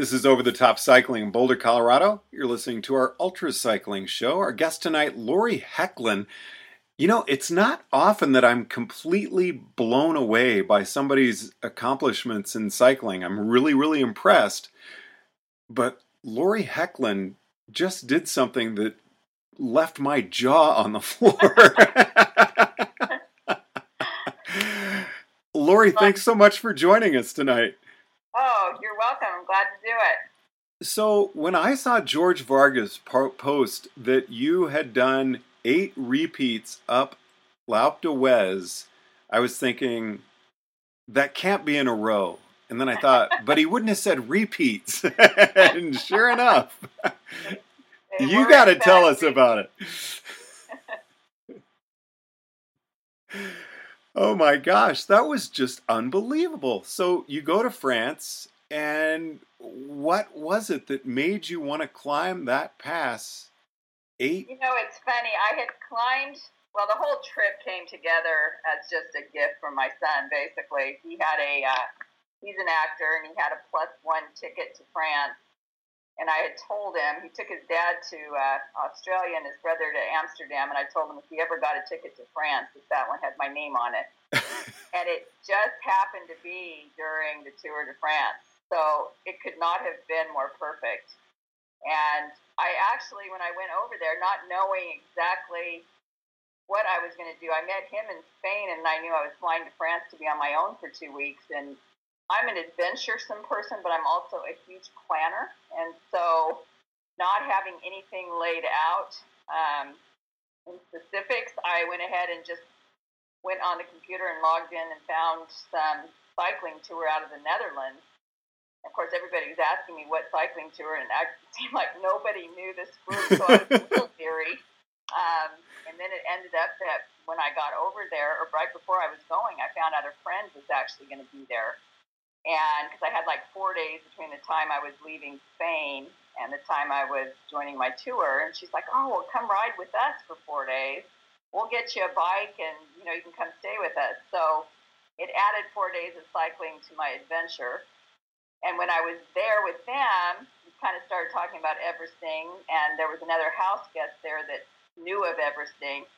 This is Over the Top Cycling in Boulder, Colorado. You're listening to our Ultra Cycling Show. Our guest tonight, Lori Hoechlin. You know, it's not often that I'm completely blown away by somebody's accomplishments in cycling. I'm really, really impressed. But Lori Hoechlin just did something that left my jaw on the floor. Lori, thanks so much for joining us tonight. Oh, you're welcome. I'm glad to do it. So, when I saw George Vargas post that you had done eight repeats up L'Alpe d'Huez, I was thinking, that can't be in a row. And then I thought, but he wouldn't have said repeats. and sure enough, you got to tell us about it. Oh my gosh, that was just unbelievable. So you go to France, and what was it that made you want to climb that pass? Eight. You know, it's funny. I had climbed. Well, the whole trip came together as just a gift from my son. Basically, he had a. Uh, he's an actor, and he had a plus one ticket to France and I had told him he took his dad to uh, Australia and his brother to Amsterdam, and I told him if he ever got a ticket to France, that that one had my name on it. and it just happened to be during the Tour de France, so it could not have been more perfect. And I actually, when I went over there, not knowing exactly what I was going to do, I met him in Spain, and I knew I was flying to France to be on my own for two weeks, and I'm an adventuresome person, but I'm also a huge planner. And so, not having anything laid out um, in specifics, I went ahead and just went on the computer and logged in and found some cycling tour out of the Netherlands. Of course, everybody was asking me what cycling tour, and it seemed like nobody knew this group, so I was a little theory. Um, and then it ended up that when I got over there, or right before I was going, I found out a friend was actually going to be there and because I had like four days between the time I was leaving Spain and the time I was joining my tour, and she's like, "Oh, well, come ride with us for four days. We'll get you a bike, and you know you can come stay with us." So it added four days of cycling to my adventure. And when I was there with them, we kind of started talking about Everesting, and there was another house guest there that knew of Everesting.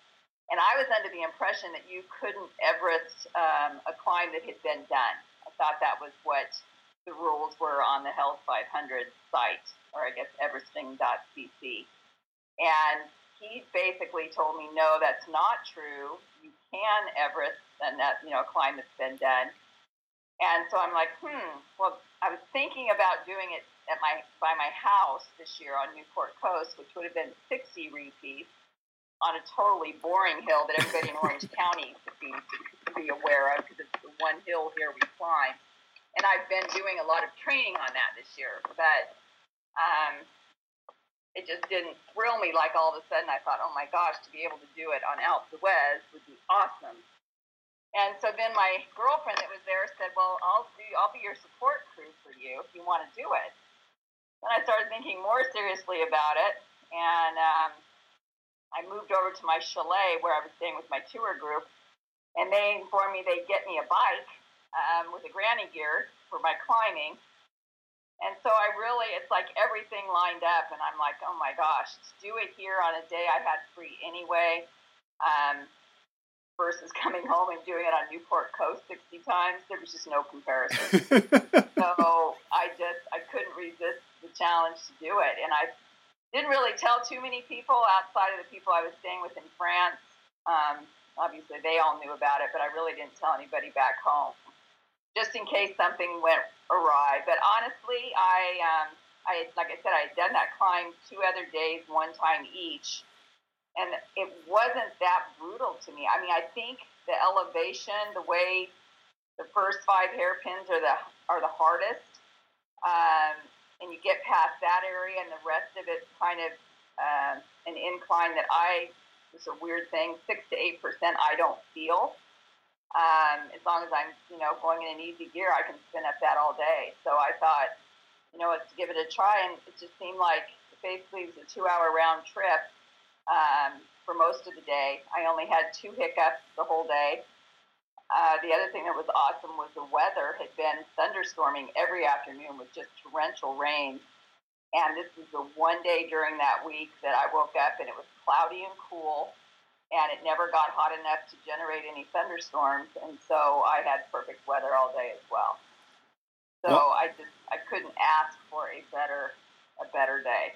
And I was under the impression that you couldn't Everest um, a climb that had been done thought that was what the rules were on the Hells 500 site, or I guess everesting.cc. And he basically told me, no, that's not true. You can Everest, and that, you know, climb that's been done. And so I'm like, hmm, well, I was thinking about doing it at my by my house this year on Newport Coast, which would have been 60 repeats on a totally boring hill that everybody in Orange County seems to be aware of because it's one hill here we climb. And I've been doing a lot of training on that this year, but um, it just didn't thrill me. Like all of a sudden, I thought, oh my gosh, to be able to do it on Alpe d'Huez would be awesome. And so then my girlfriend that was there said, well, I'll do, I'll be your support crew for you if you want to do it. Then I started thinking more seriously about it, and um, I moved over to my chalet where I was staying with my tour group, and they informed me they'd get me a bike um, with a granny gear for my climbing. And so I really, it's like everything lined up, and I'm like, oh my gosh, to do it here on a day I had free anyway, um, versus coming home and doing it on Newport Coast 60 times, there was just no comparison. so I just, I couldn't resist the challenge to do it. And I didn't really tell too many people outside of the people I was staying with in France. Um, obviously they all knew about it, but I really didn't tell anybody back home, just in case something went awry. But honestly, I, um, I like I said, I had done that climb two other days, one time each, and it wasn't that brutal to me. I mean, I think the elevation, the way the first five hairpins are the are the hardest, um, and you get past that area, and the rest of it's kind of uh, an incline that I it's a weird thing. Six to eight percent, I don't feel. Um, as long as I'm, you know, going in an easy gear, I can spin up that all day. So I thought, you know, let's give it a try, and it just seemed like basically it was a two-hour round trip um, for most of the day. I only had two hiccups the whole day. uh, the other thing that was awesome was the weather had been thunderstorming every afternoon with just torrential rain. And this was the one day during that week that I woke up and it was cloudy and cool, and it never got hot enough to generate any thunderstorms. And so I had perfect weather all day as well. So well, I just I couldn't ask for a better a better day.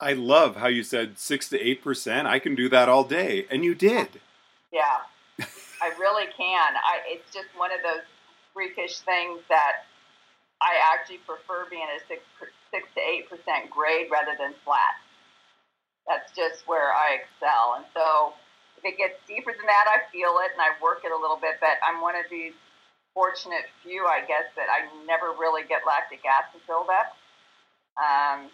I love how you said six to eight percent. I can do that all day, and you did. Yeah, I really can. I it's just one of those freakish things that I actually prefer being a six six to eight percent grade rather than flat. That's just where I excel. And so if it gets deeper than that, I feel it and I work it a little bit. But I'm one of these fortunate few, I guess, that I never really get lactic acid buildup. Um,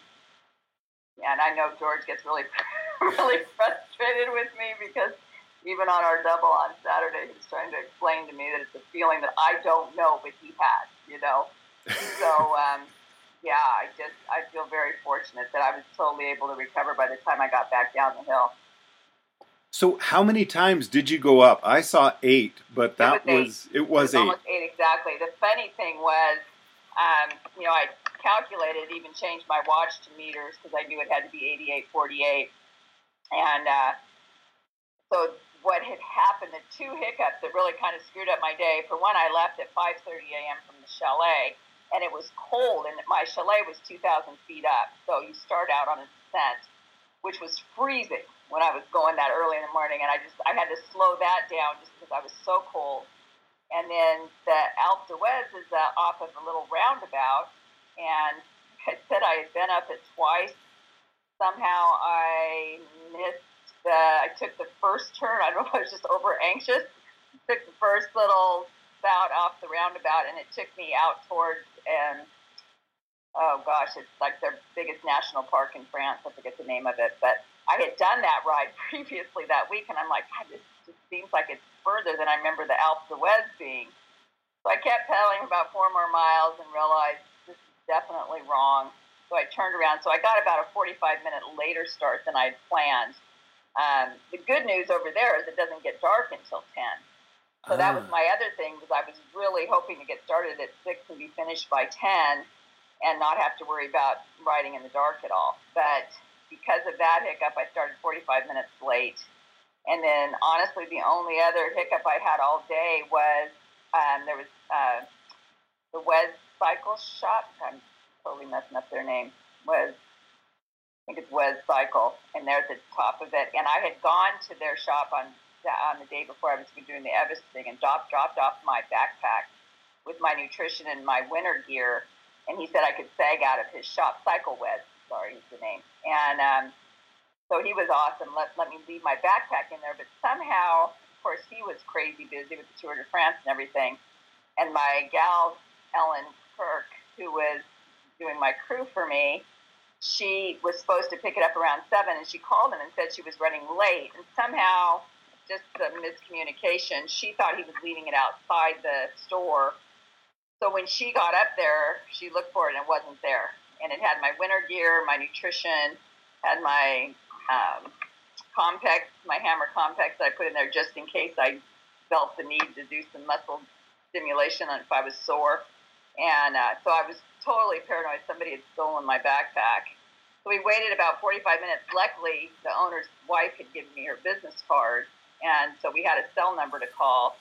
and I know George gets really, really frustrated with me because even on our double on Saturday, he's trying to explain to me that it's a feeling that I don't know, but he has, you know. so um, yeah, I just I feel very fortunate that I was totally able to recover by the time I got back down the hill. So how many times did you go up? I saw eight, but that it was, was it was, it was eight. eight exactly. The funny thing was, um, you know, I calculated, even changed my watch to meters because I knew it had to be 88.48, and uh, so what had happened, the two hiccups that really kind of screwed up my day. For one, I left at 5:30 a.m. from the chalet, and it was cold, and my chalet was 2,000 feet up. So you start out on a descent, which was freezing when I was going that early in the morning, and I just I had to slow that down just because I was so cold. And then the Alpe d'Huez is uh, off of a little roundabout, and I said I had been up it twice. Somehow I missed the I took the first turn. I don't know if I was just over anxious. Took the first little spout off the roundabout, and it took me out towards and oh gosh, it's like their biggest national park in France. I forget the name of it, but I had done that ride previously that week, and I'm like, God, this just seems like it's further than I remember the Alpe d'Huez being. So I kept pedaling about four more miles and realized this is definitely wrong. So I turned around. So I got about a 45 minute later start than I'd planned. Um, the good news over there is it doesn't get dark until 10. So that was ah. my other thing was I was really hoping to get started at 6 and be finished by 10 and not have to worry about riding in the dark at all. But because of that hiccup, I started 45 minutes late. And then honestly, the only other hiccup I had all day was um, there was uh, the Wes Cycle Shop. I'm totally messing up their name. Was I think it's Wes Cycle, and they're at the top of it. And I had gone to their shop on on the day before I was doing the Everest thing and dropped dropped off my backpack with my nutrition and my winter gear. And he said I could sag out of his shop. Cycle Wes, sorry, is the name. And um, so he was awesome. Let let me leave my backpack in there. But somehow, of course, he was crazy busy with the Tour de France and everything. And my gal Ellen Kirk, who was doing my crew for me, she was supposed to pick it up around seven, and she called him and said she was running late. And somehow, just a miscommunication, she thought he was leaving it outside the store. So when she got up there, she looked for it and it wasn't there. And it had my winter gear, my nutrition, had my um, my hammer Compex that I put in there just in case I felt the need to do some muscle stimulation if I was sore. And uh, so I was totally paranoid somebody had stolen my backpack. So we waited about 45 minutes. Luckily, the owner's wife had given me her business card, and so we had a cell number to call.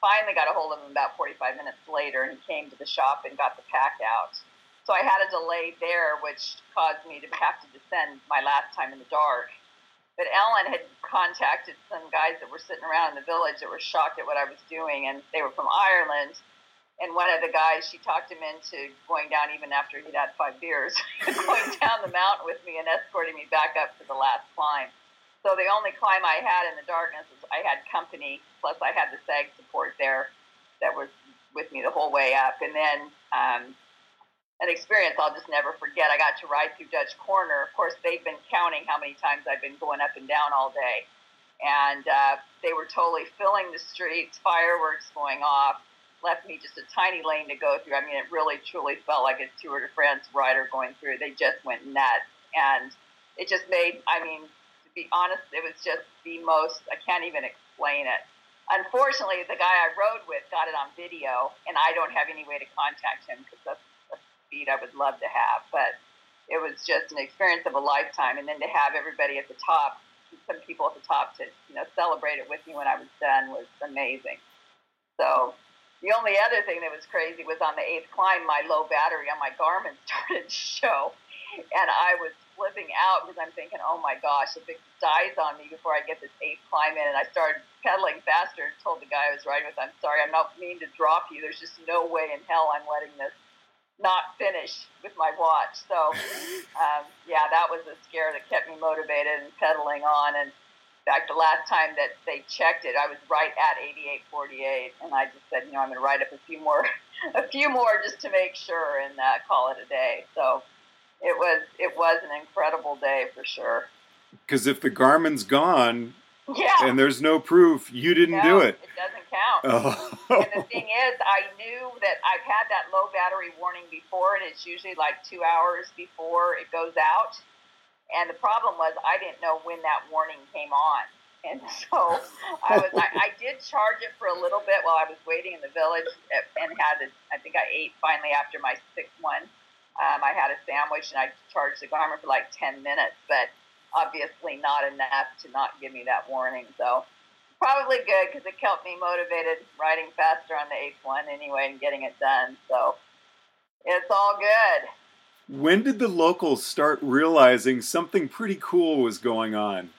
Finally got a hold of him about 45 minutes later, and he came to the shop and got the pack out. So I had a delay there, which caused me to have to descend my last time in the dark. But Ellen had contacted some guys that were sitting around in the village that were shocked at what I was doing, and they were from Ireland and one of the guys, she talked him into going down even after he'd had five beers, going down the mountain with me and escorting me back up to the last climb. So the only climb I had in the darkness was I had company, plus I had the SAG support there that was with me the whole way up. And then um, an experience I'll just never forget. I got to ride through Dutch Corner. Of course, they've been counting how many times I've been going up and down all day. And uh, they were totally filling the streets, fireworks going off left me just a tiny lane to go through. I mean, it really truly felt like a Tour de France rider going through. They just went nuts, and it just made. I mean, be honest, it was just the most. I can't even explain it. unfortunately, the guy I rode with got it on video, and I don't have any way to contact him because that's a speed I would love to have. But it was just an experience of a lifetime, and then to have everybody at the top, some people at the top to you know celebrate it with me when I was done was amazing. So the only other thing that was crazy was on the eighth climb, my low battery on my Garmin started to show, and I was flipping out because I'm thinking, oh my gosh, if it dies on me before I get this eighth climb in, and I started pedaling faster and told the guy I was riding with, I'm sorry, I'm not mean to drop you. There's just no way in hell I'm letting this not finish with my watch. So, um, yeah, that was a scare that kept me motivated and pedaling on. And in fact, the last time that they checked it, I was right at 88.48, and I just said, you know, I'm going to ride up a few more, a few more just to make sure and uh, call it a day. So it was it was an incredible day for sure. Because if the Garmin's gone, yeah, and there's no proof, you didn't no, do it. It doesn't count. Oh. and the thing is, I knew that I've had that low battery warning before, and it's usually like two hours before it goes out. And the problem was, I didn't know when that warning came on. And so I was, I, I did charge it for a little bit while I was waiting in the village and had, it, I think I ate finally after my sixth one um, I had a sandwich and I charged the Garmin for like 10 minutes, but obviously not enough to not give me that warning. So probably good because it kept me motivated riding faster on the eighth one anyway and getting it done. So it's all good. When did the locals start realizing something pretty cool was going on?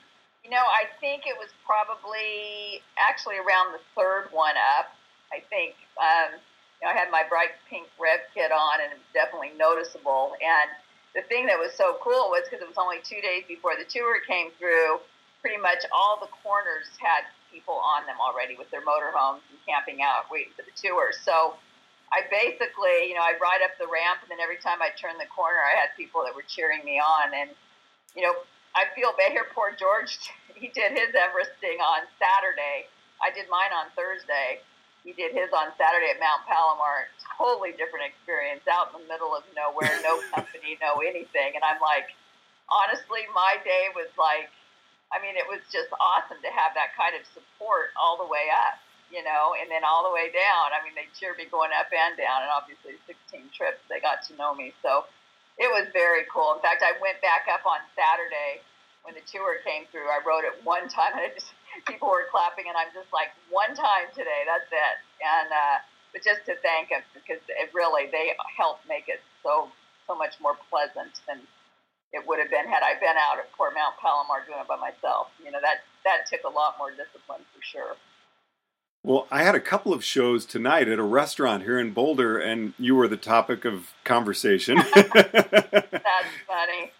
You know, I think it was probably actually around the third one up. I think um, you know, I had my bright pink Rev kit on, and it was definitely noticeable. And the thing that was so cool was because it was only two days before the tour came through. Pretty much all the corners had people on them already with their motorhomes and camping out, waiting for the tour. So I basically, you know, I'd ride up the ramp, and then every time I turned the corner, I had people that were cheering me on. And you know, I feel bad here. Poor George, he did his Everesting on Saturday. I did mine on Thursday he did his on Saturday at Mount Palomar. Totally different experience, out in the middle of nowhere, no company, no anything. And I'm like, honestly, my day was like, I mean, it was just awesome to have that kind of support all the way up, you know, and then all the way down. I mean, they cheered me going up and down, and obviously 16 trips, they got to know me. So it was very cool. In fact, I went back up on Saturday when the tour came through. I rode it one time, and I just people were clapping, and I'm just like, one time today, that's it. And uh, but just to thank them because it really they helped make it so so much more pleasant than it would have been had I been out at Port Mount Palomar doing it by myself. You know that that took a lot more discipline for sure. Well, I had a couple of shows tonight at a restaurant here in Boulder, and you were the topic of conversation. That's funny.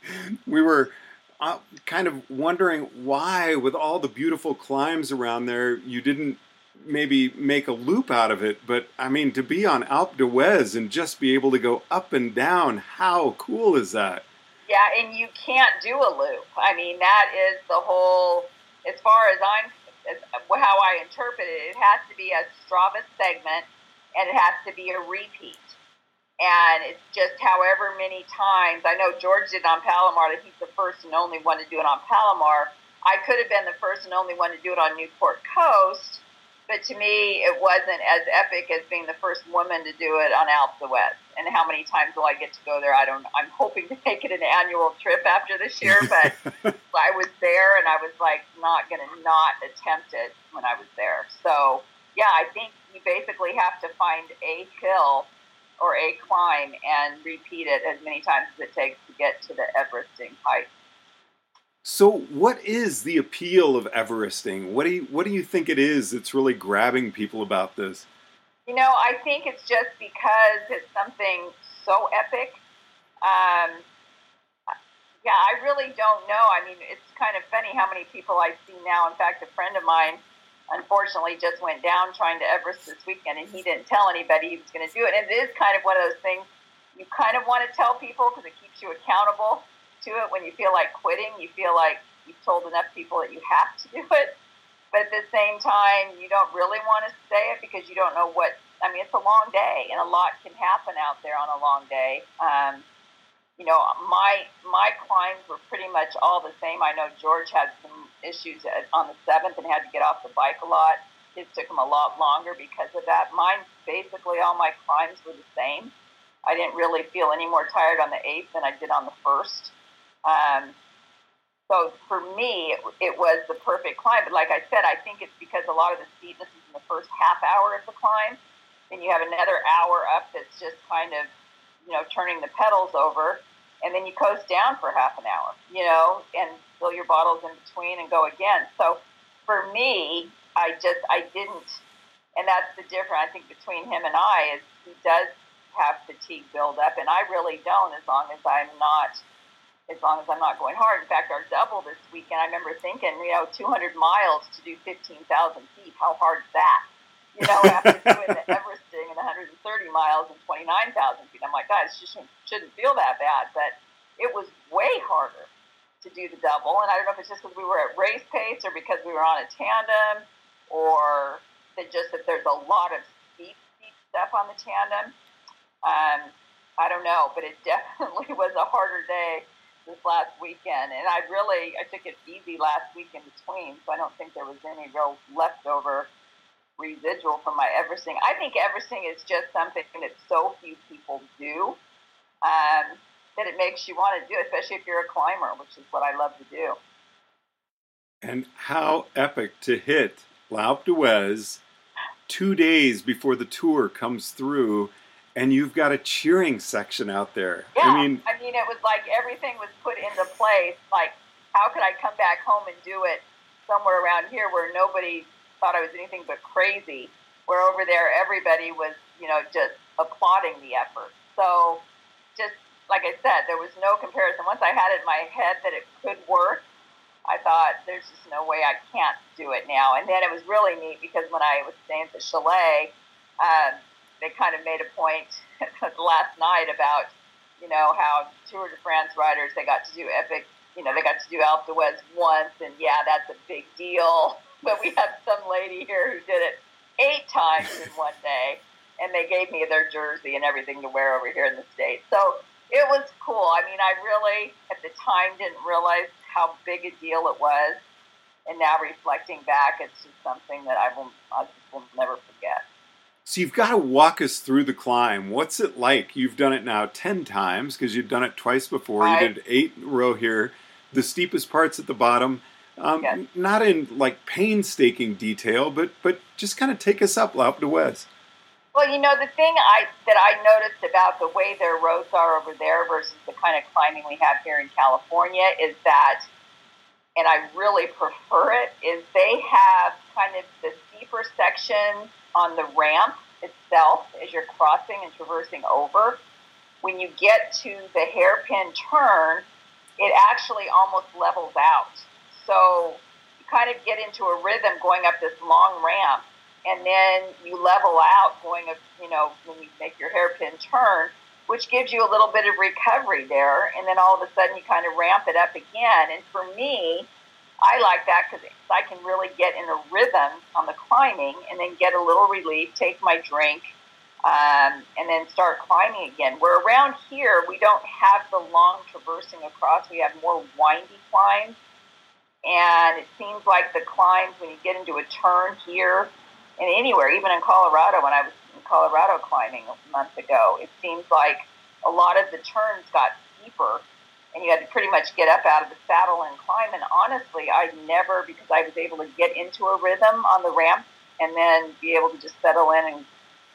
We were uh, kind of wondering why, with all the beautiful climbs around there, you didn't maybe make a loop out of it. But I mean, to be on Alpe d'Huez and just be able to go up and down, how cool is that? Yeah, and you can't do a loop. I mean, that is the whole. As far as I'm, as, how I interpret it, it has to be a Strava segment, and it has to be a repeat and it's just however many times I know George did it on Palomar that he's the first and only one to do it on Palomar. I could have been the first and only one to do it on Newport Coast, but to me it wasn't as epic as being the first woman to do it on Alpe d'Huez. And how many times will I get to go there? I don't. I'm hoping to make it an annual trip after this year, but I was there and I was like not going to not attempt it when I was there. So yeah, I think you basically have to find a hill or a climb and repeat it as many times as it takes to get to the Everesting height. So, what is the appeal of Everesting? What do you what do you think it is that's really grabbing people about this? You know, I think it's just because it's something so epic. Um, yeah, I really don't know. I mean, it's kind of funny how many people I see now. In fact, a friend of mine unfortunately just went down trying to Everest this weekend, and he didn't tell anybody he was going to do it. And it is kind of one of those things you kind of want to tell people because it keeps you accountable to it. When you feel like quitting, you feel like you've told enough people that you have to do it. But at the same time, you don't really want to say it because you don't know what. I mean, it's a long day, and a lot can happen out there on a long day. Um, you know, my my climbs were pretty much all the same. I know George had some issues on the seventh and had to get off the bike a lot. his took him a lot longer because of that. Mine, basically, all my climbs were the same. I didn't really feel any more tired on the eighth than I did on the first. Um, so for me, it, it, was the perfect climb. But like I said, I think it's because a lot of the steepness is in the first half hour of the climb. Then you have another hour up that's just kind of, you know, turning the pedals over. And then you coast down for half an hour, you know, and fill your bottles in between and go again. So for me, I just, I didn't, and that's the difference, I think, between him and I is he does have fatigue build up, and I really don't as long as I'm not as long as I'm not going hard. In fact, our double this weekend, I remember thinking, you know, 200 miles to do 15,000 feet. How hard is that? You know, after doing Everesting and 130 miles and 29,000 feet, I'm like, guys, just shouldn't feel that bad. But it was way harder to do the double. And I don't know if it's just because we were at race pace or because we were on a tandem or that just that there's a lot of steep, steep stuff on the tandem. Um, I don't know, but it definitely was a harder day this last weekend, and I really I took it easy last week in between, so I don't think there was any real leftover residual from my Everesting. I think Everesting is just something that so few people do um, that it makes you want to do, especially if you're a climber, which is what I love to do. And how epic to hit L'Alpe d'Huez two days before the tour comes through and you've got a cheering section out there. Yeah, I mean, I mean, it was like everything was put into place. Like, how could I come back home and do it somewhere around here where nobody thought I was anything but crazy? Where over there, everybody was, you know, just applauding the effort. So, just like I said, there was no comparison. Once I had it in my head that it could work, I thought there's just no way I can't do it now. And then it was really neat because when I was staying at the chalet. Um, they kind of made a point last night about you know how Tour de France riders they got to do epic you know they got to do Alpe d'Huez once and yeah that's a big deal but we have some lady here who did it eight times in one day and they gave me their jersey and everything to wear over here in the states so it was cool I mean I really at the time didn't realize how big a deal it was and now reflecting back it's just something that I will I just will never forget. So you've got to walk us through the climb. What's it like? You've done it now 10 times because you've done it twice before. You did eight in a row here. The steepest parts at the bottom. Um, yes. Not in like painstaking detail, but but just kind of take us up L'Alpe d'Huez. Well, you know the thing I that I noticed about the way their roads are over there versus the kind of climbing we have here in California is that, and I really prefer it, is they have kind of the steeper sections on the ramp itself as you're crossing and traversing over. When you get to the hairpin turn, it actually almost levels out. So you kind of get into a rhythm going up this long ramp, and then you level out going up, you know, when you make your hairpin turn, which gives you a little bit of recovery there. And then all of a sudden you kind of ramp it up again. And for me, I like that because I can really get in a rhythm on the climbing and then get a little relief, take my drink, um, and then start climbing again. Where around here, we don't have the long traversing across, we have more windy climbs. And it seems like the climbs, when you get into a turn here and anywhere, even in Colorado, when I was in Colorado climbing a month ago, it seems like a lot of the turns got steeper and you had to pretty much get up out of the saddle and climb. And honestly, I never, because I was able to get into a rhythm on the ramp and then be able to just settle in and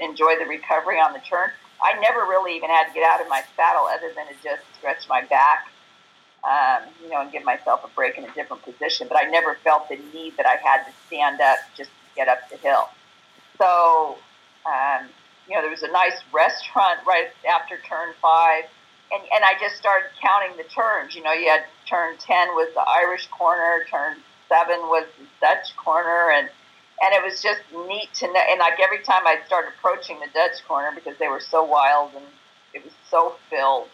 enjoy the recovery on the turn. I never really even had to get out of my saddle other than to just stretch my back, um, you know, and give myself a break in a different position. But I never felt the need that I had to stand up just to get up the hill. So, um, you know, there was a nice restaurant right after turn five and, and I just started counting the turns. You know, you had turn 10 was the Irish corner, turn 7 was the Dutch corner, and and it was just neat to know. And like every time I'd start approaching the Dutch corner because they were so wild and it was so filled,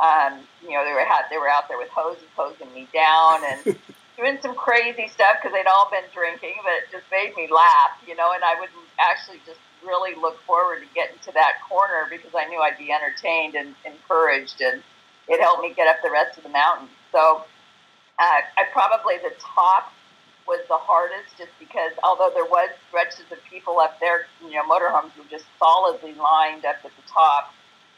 um, you know, they were had they were out there with hoses hosing me down and doing some crazy stuff because they'd all been drinking, but it just made me laugh, you know. And I would actually just really look forward to getting to that corner because I knew I'd be entertained and encouraged, and it helped me get up the rest of the mountain. So, uh, I probably the top was the hardest just because although there was stretches of people up there, you know, motorhomes were just solidly lined up at the top.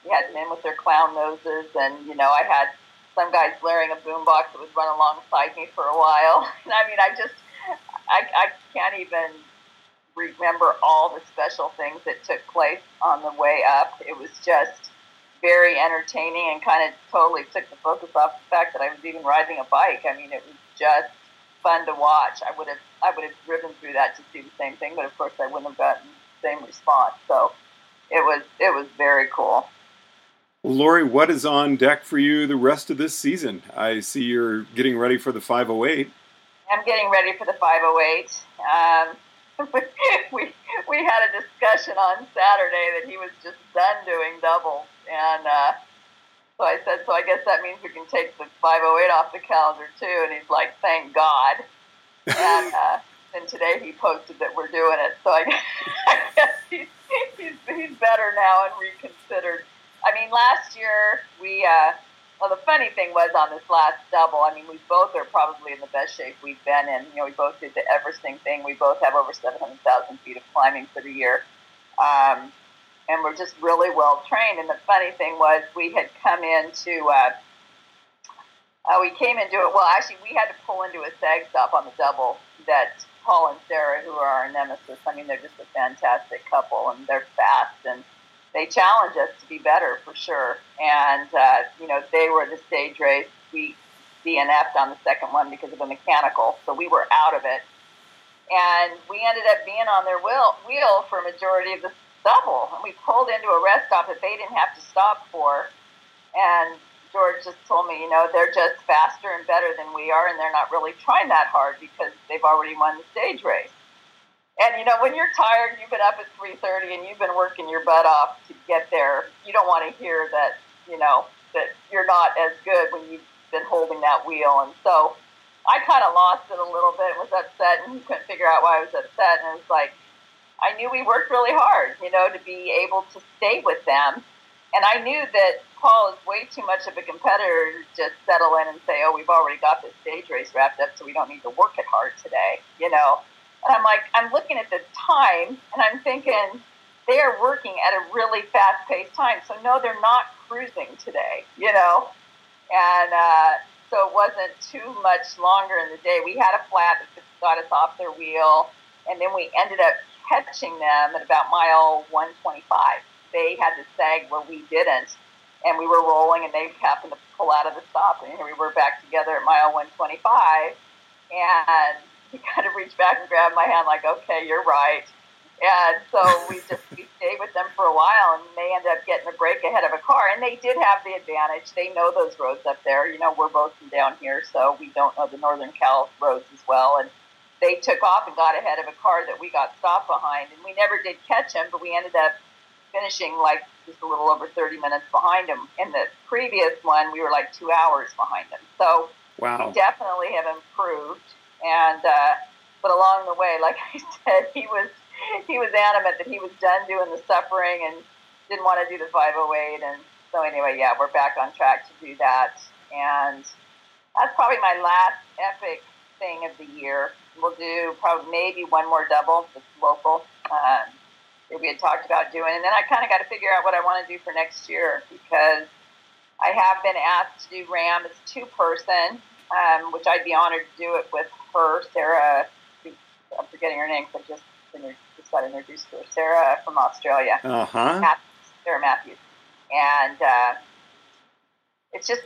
We had men with their clown noses and, you know, I had some guys blaring a boombox that was running alongside me for a while. And I mean, I just, I, I can't even remember all the special things that took place on the way up. It was just very entertaining and kind of totally took the focus off the fact that I was even riding a bike. I mean, it was just fun to watch. I would have I would have driven through that to see the same thing, but of course I wouldn't have gotten the same response. So it was it was very cool. Well, Lori, what is on deck for you the rest of this season? I see you're getting ready for the 508. I'm getting ready for the 508. Um, we we had a discussion on Saturday that he was just done doing doubles, and uh, so I said, so I guess that means we can take the 508 off the calendar too. And he's like, thank God. and uh, and today he posted that we're doing it. So I, I guess he's, he's he's better now and reconsidered. I mean, last year we. Uh, well, the funny thing was on this last double, I mean, we both are probably in the best shape we've been in. You know, we both did the Everesting thing. We both have over 700,000 feet of climbing for the year. Um, and we're just really well trained. And the funny thing was, we had come into, uh, uh, we came into it, well, actually, we had to pull into a sag stop on the double that Paul and Sarah, who are our nemesis, I mean, they're just a fantastic couple and they're fast and they challenge us to be better for sure. And uh, you know, they were the stage race. We DNF'd on the second one because of a mechanical, so we were out of it. And we ended up being on their wheel, wheel for a majority of the double. And we pulled into a rest stop that they didn't have to stop for. And George just told me, you know, they're just faster and better than we are, and they're not really trying that hard because they've already won the stage race. And you know, when you're tired, you've been up at 3:30 and you've been working your butt off to get there. You don't want to hear that, you know, that you're not as good when you've been holding that wheel. And so, I kind of lost it a little bit. Was upset, and couldn't figure out why I was upset. And it was like, I knew we worked really hard, you know, to be able to stay with them. And I knew that Paul is way too much of a competitor to just settle in and say, "Oh, we've already got this stage race wrapped up, so we don't need to work it hard today," you know. And I'm like, I'm looking at the time and I'm thinking they are working at a really fast paced time. So, no, they're not cruising today, you know? And uh, so it wasn't too much longer in the day. We had a flat that got us off their wheel. And then we ended up catching them at about mile 125. They had to sag where we didn't. And we were rolling, and they happened to pull out of the stop. And here we were back together at mile 125. And he kind of reached back and grabbed my hand, like, okay, you're right. And so we just we stayed with them for a while, and they ended up getting a break ahead of a car. And they did have the advantage; they know those roads up there. You know, we're both from down here, so we don't know the Northern Cal roads as well. And they took off and got ahead of a car that we got stopped behind, and we never did catch him, but we ended up finishing like just a little over 30 minutes behind him. In the previous one, we were like two hours behind him. So wow. we definitely have improved. And uh, but along the way, like I said, he was he was adamant that he was done doing the suffering and didn't want to do the 508. And so anyway, yeah, we're back on track to do that. And that's probably my last epic thing of the year. We'll do probably maybe one more double that's local um, that we had talked about doing. And then I kind of got to figure out what I want to do for next year because I have been asked to do RAAM. It's two person, um, which I'd be honored to do it with her, Sarah. I'm forgetting her name but just just got introduced to her. Sarah from Australia. Uh huh. Sarah Matthews, and uh, it's just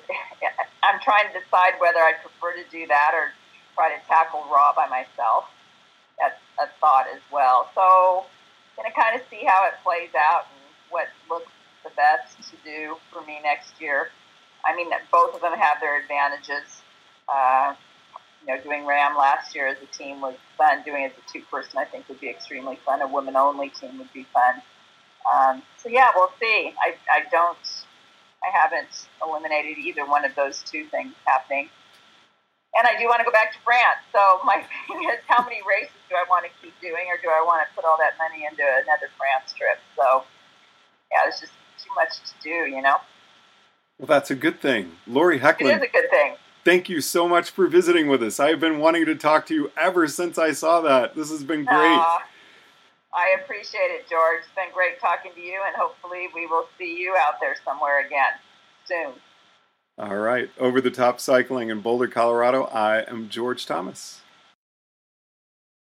I'm trying to decide whether I prefer to do that or try to tackle RAAM by myself. That's a thought as well. So gonna kind of see how it plays out and what looks the best to do for me next year. I mean, that both of them have their advantages. Uh, you know, doing RAAM last year as a team was fun. Doing it as a two person, I think, would be extremely fun. A woman only team would be fun. Um, so yeah, we'll see. I, I don't, I haven't eliminated either one of those two things happening. And I do want to go back to France. So my thing is, how many races do I want to keep doing, or do I want to put all that money into another France trip? So yeah, there's just too much to do, you know. Well, that's a good thing. Lori Hoechlin. It is a good thing. Thank you so much for visiting with us. I've been wanting to talk to you ever since I saw that. This has been great. Uh, I appreciate it, George. It's been great talking to you, and hopefully, we will see you out there somewhere again soon. All right. Over the top cycling in Boulder, Colorado, I am George Thomas.